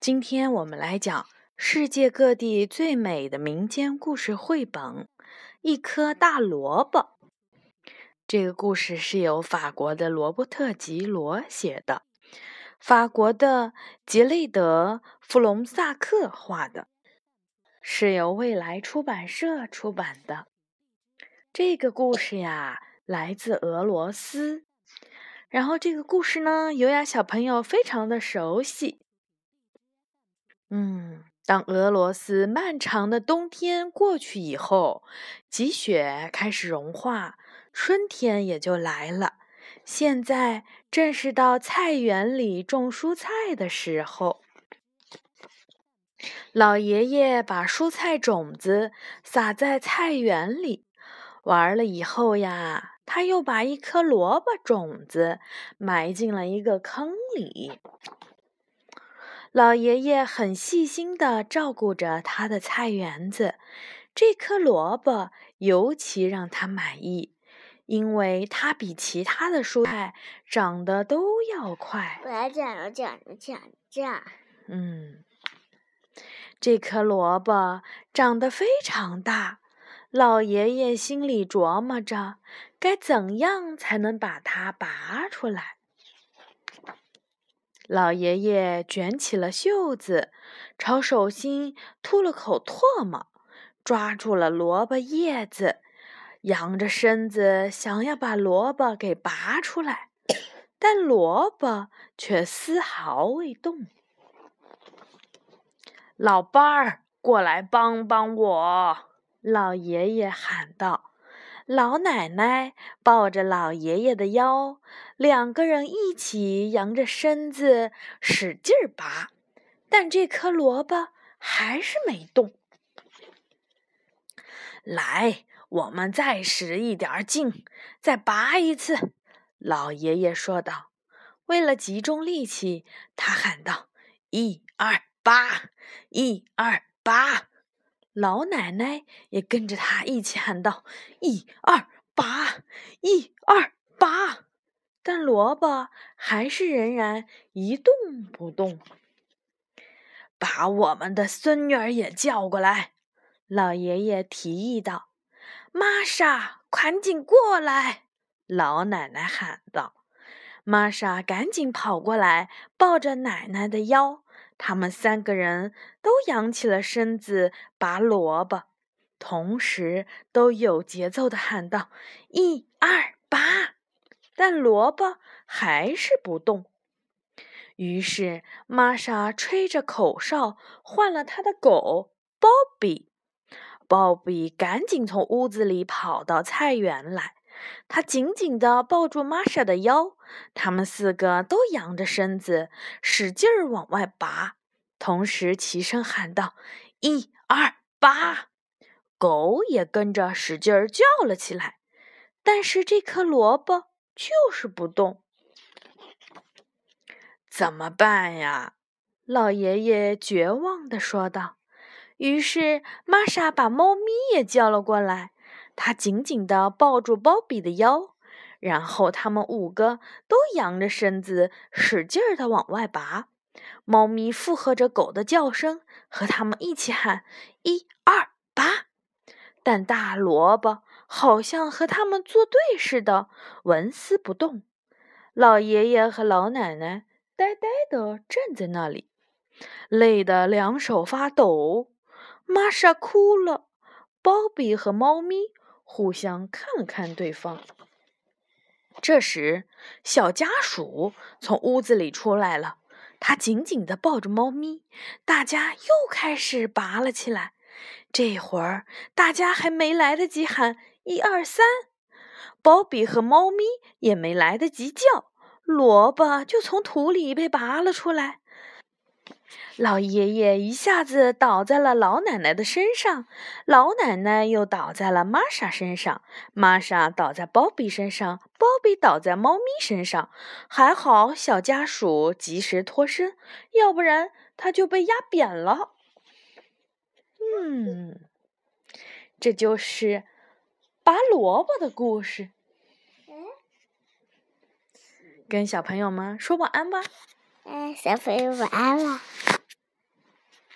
今天我们来讲世界各地最美的民间故事绘本《一颗大萝卜》。这个故事是由法国的罗伯特·吉罗写的，法国的吉雷德·弗隆萨克画的，是由未来出版社出版的。这个故事呀，来自俄罗斯。然后这个故事呢，优雅小朋友非常的熟悉。嗯，当俄罗斯漫长的冬天过去以后，积雪开始融化，春天也就来了。现在正是到菜园里种蔬菜的时候。老爷爷把蔬菜种子撒在菜园里，玩了以后呀，他又把一颗萝卜种子埋进了一个坑里。老爷爷很细心地照顾着他的菜园子，这颗萝卜尤其让他满意，因为它比其他的蔬菜长得都要快。我来讲了讲讲讲。嗯，这颗萝卜长得非常大，老爷爷心里琢磨着，该怎样才能把它拔出来。老爷爷卷起了袖子，朝手心吐了口唾沫，抓住了萝卜叶子，仰着身子想要把萝卜给拔出来，但萝卜却丝毫未动。老伴儿，过来帮帮我！老爷爷喊道。老奶奶抱着老爷爷的腰，两个人一起扬着身子使劲拔，但这颗萝卜还是没动。来，我们再使一点劲，再拔一次。老爷爷说道。为了集中力气，他喊道：“一二八，一二八。”老奶奶也跟着他一起喊道：“一二八，一二八！”但萝卜还是仍然一动不动。把我们的孙女儿也叫过来，老爷爷提议道：“玛莎，赶紧过来！”老奶奶喊道。玛莎赶紧跑过来，抱着奶奶的腰。他们三个人都仰起了身子拔萝卜，同时都有节奏的喊道：“一二拔！”但萝卜还是不动。于是玛莎吹着口哨，唤了他的狗鲍比。鲍比赶紧从屋子里跑到菜园来，他紧紧地抱住玛莎的腰。他们四个都仰着身子，使劲儿往外拔，同时齐声喊道：“一二八！”狗也跟着使劲儿叫了起来。但是这颗萝卜就是不动。怎么办呀？老爷爷绝望地说道。于是玛莎把猫咪也叫了过来，他紧紧地抱住鲍比的腰。然后他们五个都仰着身子，使劲儿地往外拔。猫咪附和着狗的叫声，和他们一起喊：“一二拔！”但大萝卜好像和他们作对似的，纹丝不动。老爷爷和老奶奶呆呆地站在那里，累得两手发抖。玛莎哭了，鲍比和猫咪互相看了看对方。这时，小家鼠从屋子里出来了，它紧紧地抱着猫咪。大家又开始拔了起来。这会儿，大家还没来得及喊“一二三”，鲍比和猫咪也没来得及叫，萝卜就从土里被拔了出来。老爷爷一下子倒在了老奶奶的身上，老奶奶又倒在了玛莎身上，玛莎倒在鲍比身上，鲍比倒在猫咪身上。还好小家鼠及时脱身，要不然它就被压扁了。嗯，这就是拔萝卜的故事。跟小朋友们说晚安吧。嗯，小朋友晚安了。